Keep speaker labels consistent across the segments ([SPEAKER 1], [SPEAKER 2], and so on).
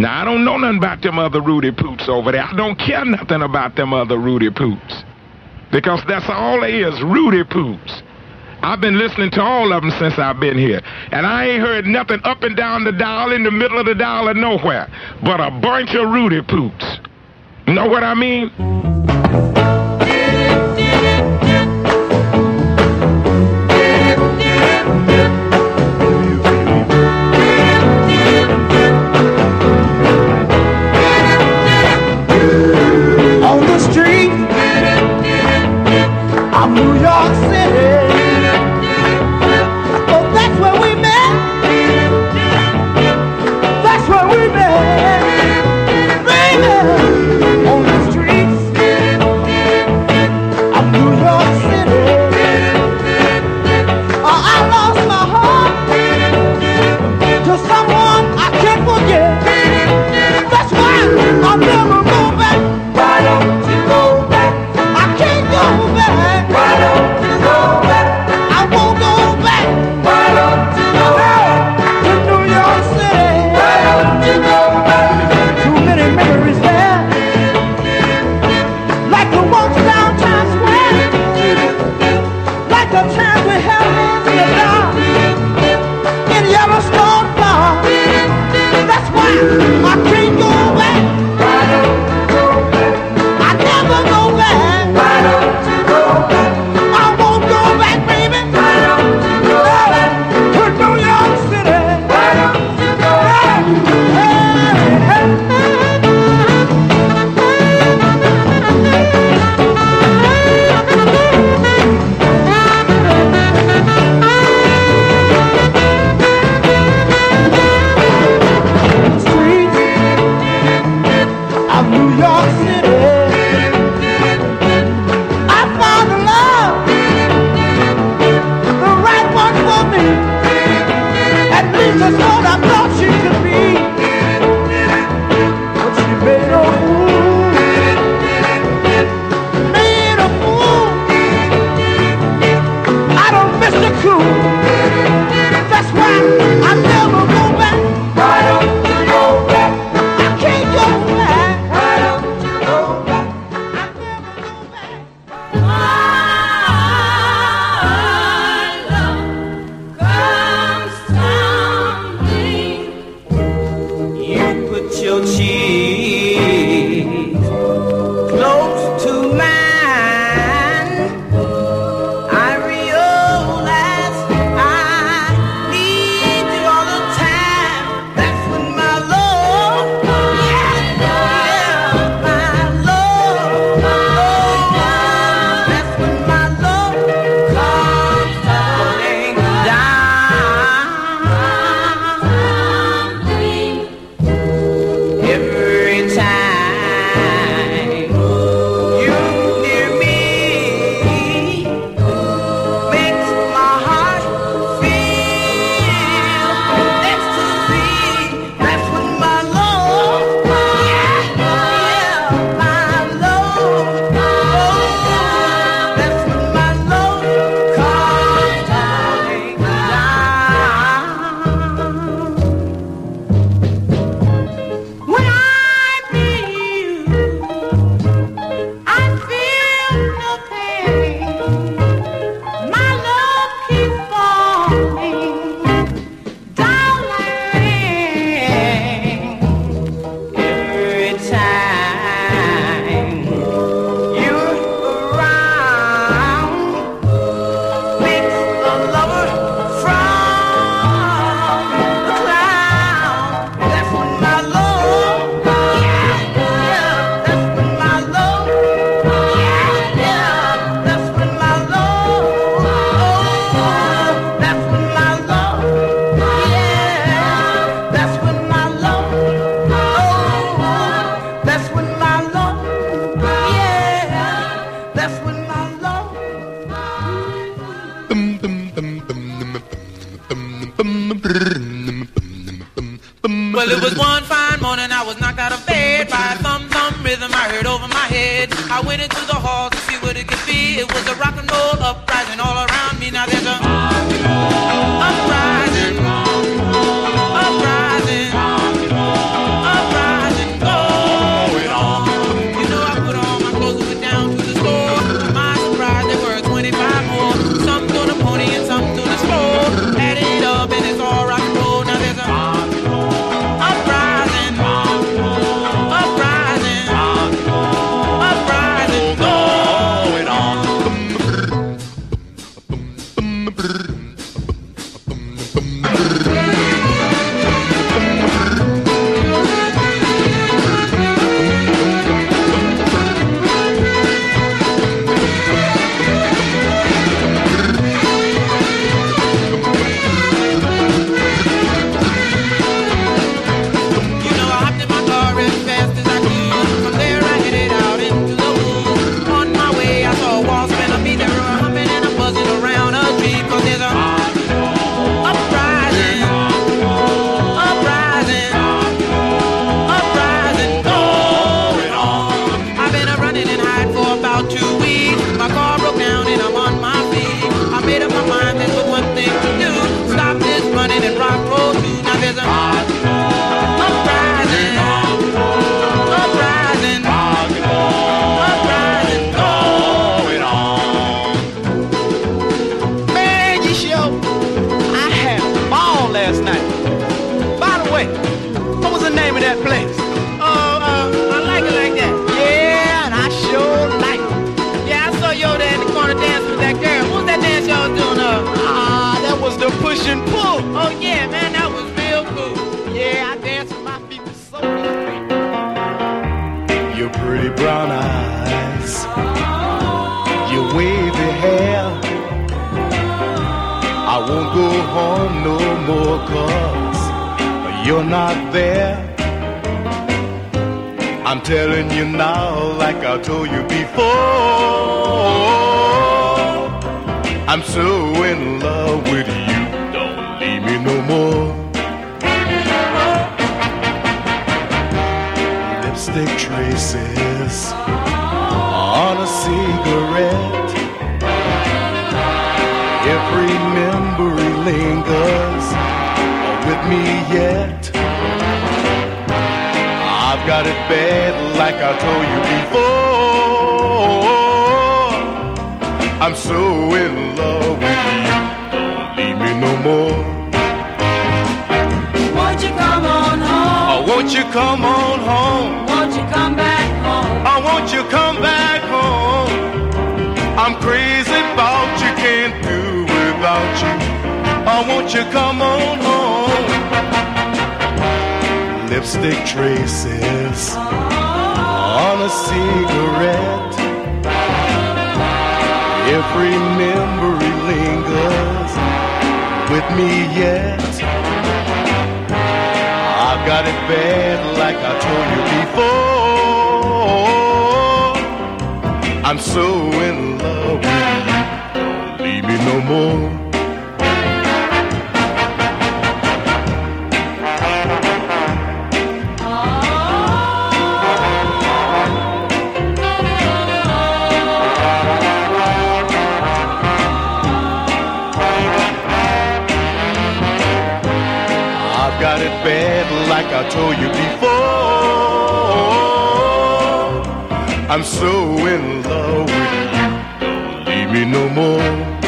[SPEAKER 1] Now, I don't know nothing about them other Rudy Poots over there. I don't care nothing about them other Rudy Poots. Because that's all they is, Rudy Poots. I've been listening to all of them since I've been here. And I ain't heard nothing up and down the dial, in the middle of the dial, or nowhere. But a bunch of Rudy Poots. Know what I mean?
[SPEAKER 2] and I
[SPEAKER 3] was knocked out of bed by a thumb thumb rhythm I heard over my head. I went into the hall to see what it could be. It was a rock and roll.
[SPEAKER 4] Home no more cause you're not there. I'm telling you now, like I told you before. I'm so in love with you, don't leave me no more. lipstick traces me yet. I've got it bad like I told you before. I'm so in love with you. Don't leave me no more.
[SPEAKER 3] Won't you come on home?
[SPEAKER 4] Oh, won't you come on home?
[SPEAKER 3] Won't you come back home?
[SPEAKER 4] Oh, won't you come Won't you come on home? Lipstick traces on a cigarette. Every memory lingers with me yet. I've got it bad like I told you before. I'm so in love with you. Don't leave me no more. I told you before. I'm so in love with you. Don't leave me no more.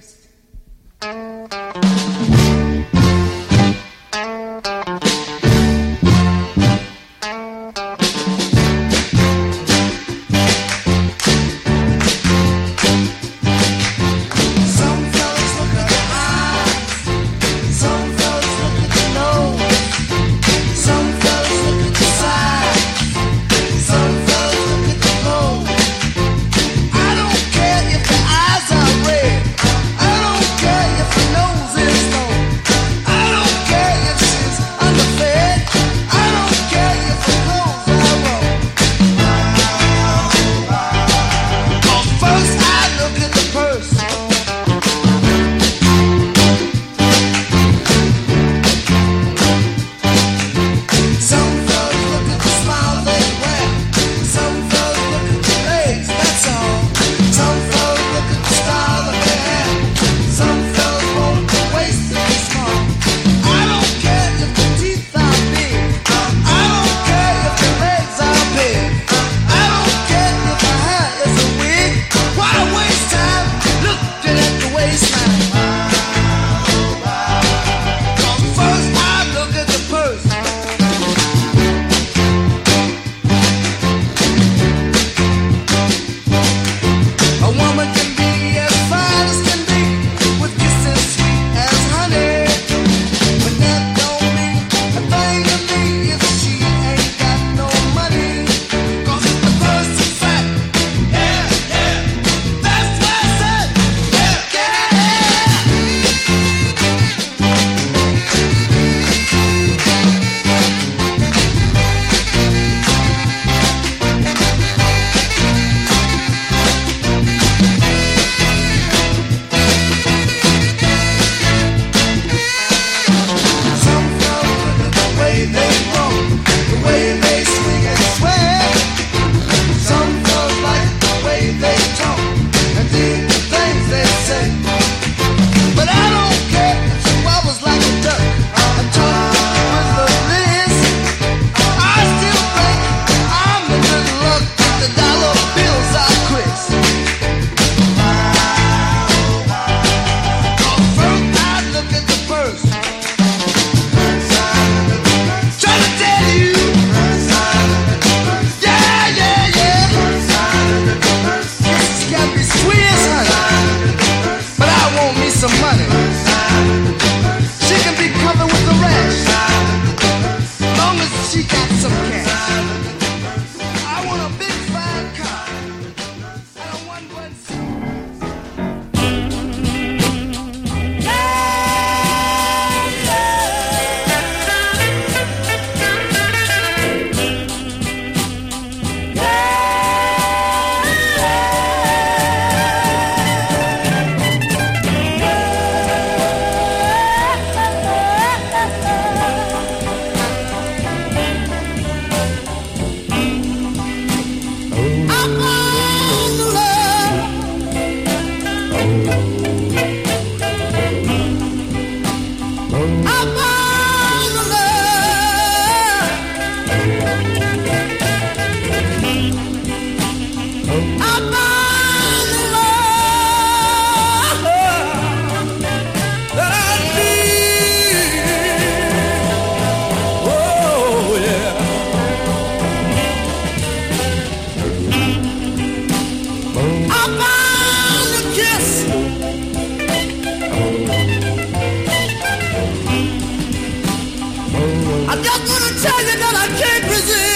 [SPEAKER 5] Christ. I'm just gonna tell you that I can't resist.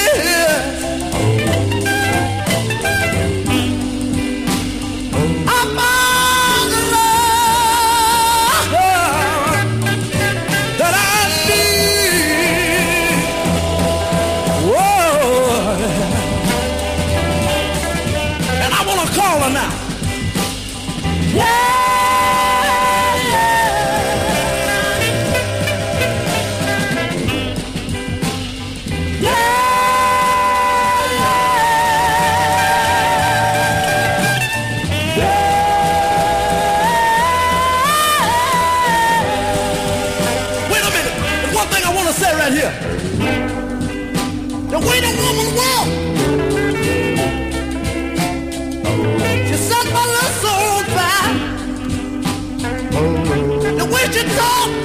[SPEAKER 5] She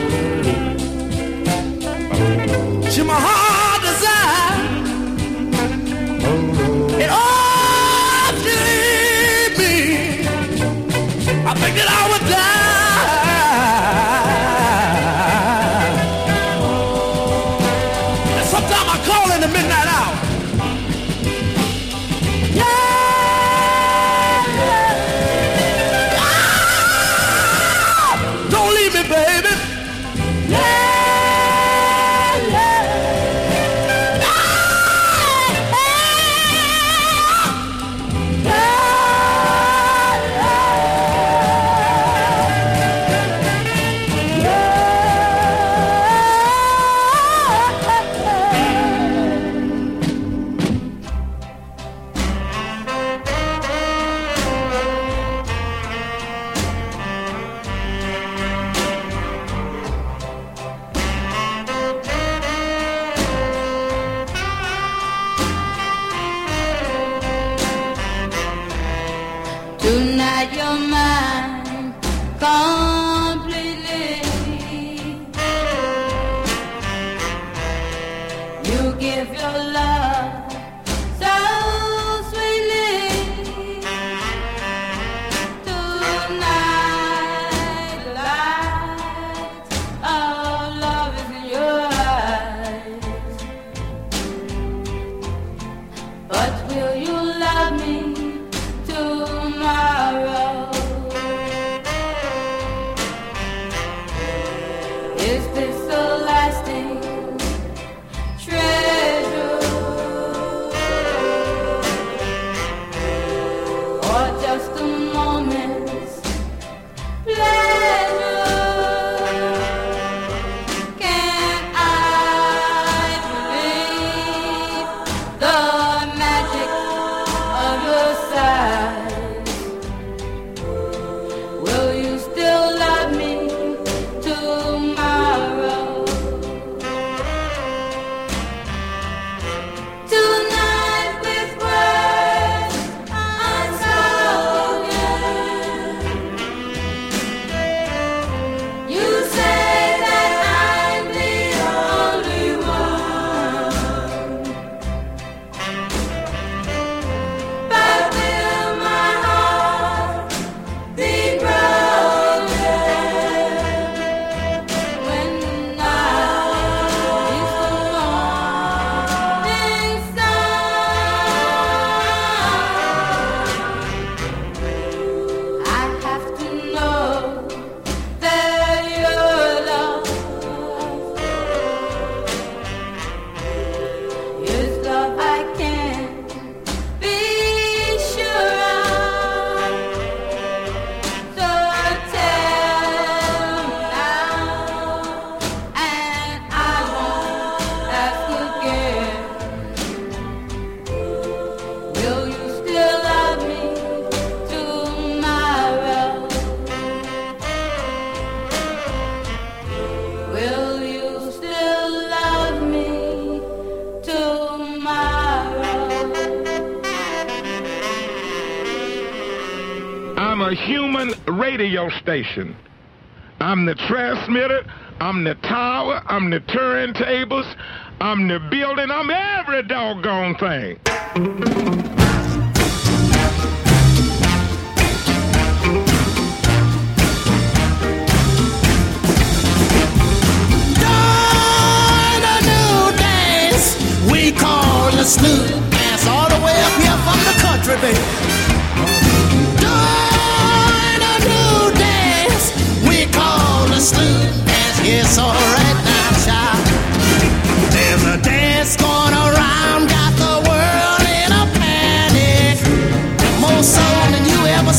[SPEAKER 6] a
[SPEAKER 1] human radio station. I'm the transmitter, I'm the tower, I'm the turntables, I'm the building, I'm every doggone thing.
[SPEAKER 3] We call the sloop dance all the way up here from the country, baby. Dance. Yes, all right now, child. There's a dance going around, got the world in a panic. More than you ever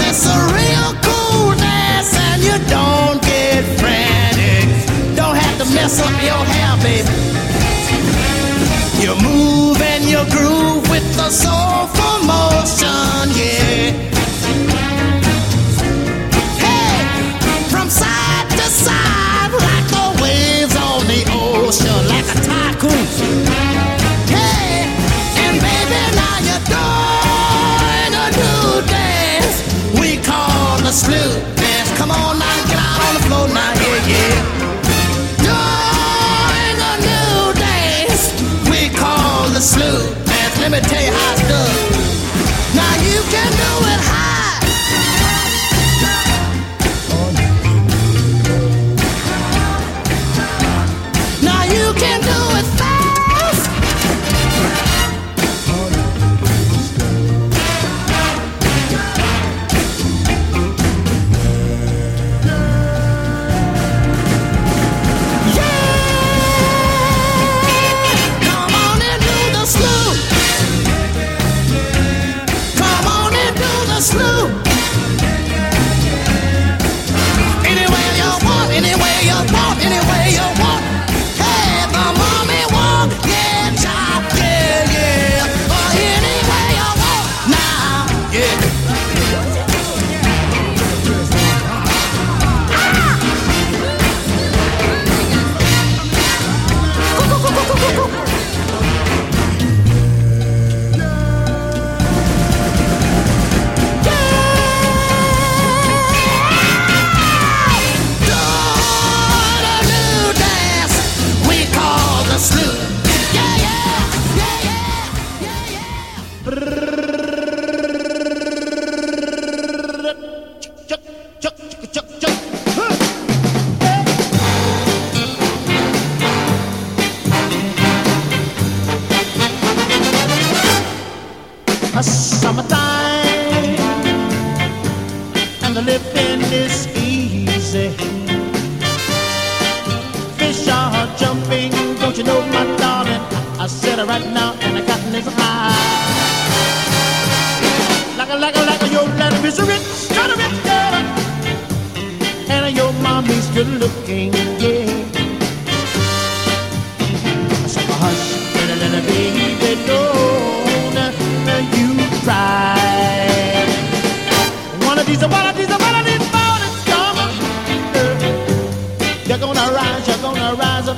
[SPEAKER 3] it's a real cool dance and you don't get frantic. Don't have to mess up your hair, baby. You move groove with the soulful motion, ocean like a tycoon. Hey, and baby, now you're doing a new dance we call the sloop dance. Come on now, get out on the floor now, yeah, yeah. Doing a new dance we call the sloop dance. Let me tell you how it's done.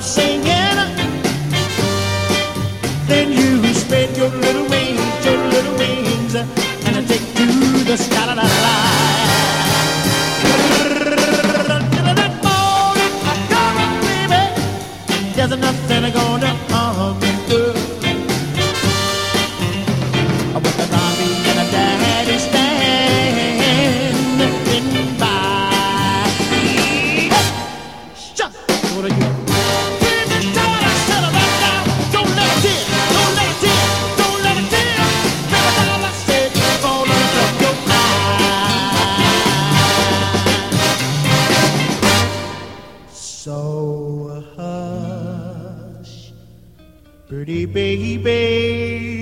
[SPEAKER 3] stop singing, then you spread your little wings, your little wings, and I take to the sky. So hush, pretty baby.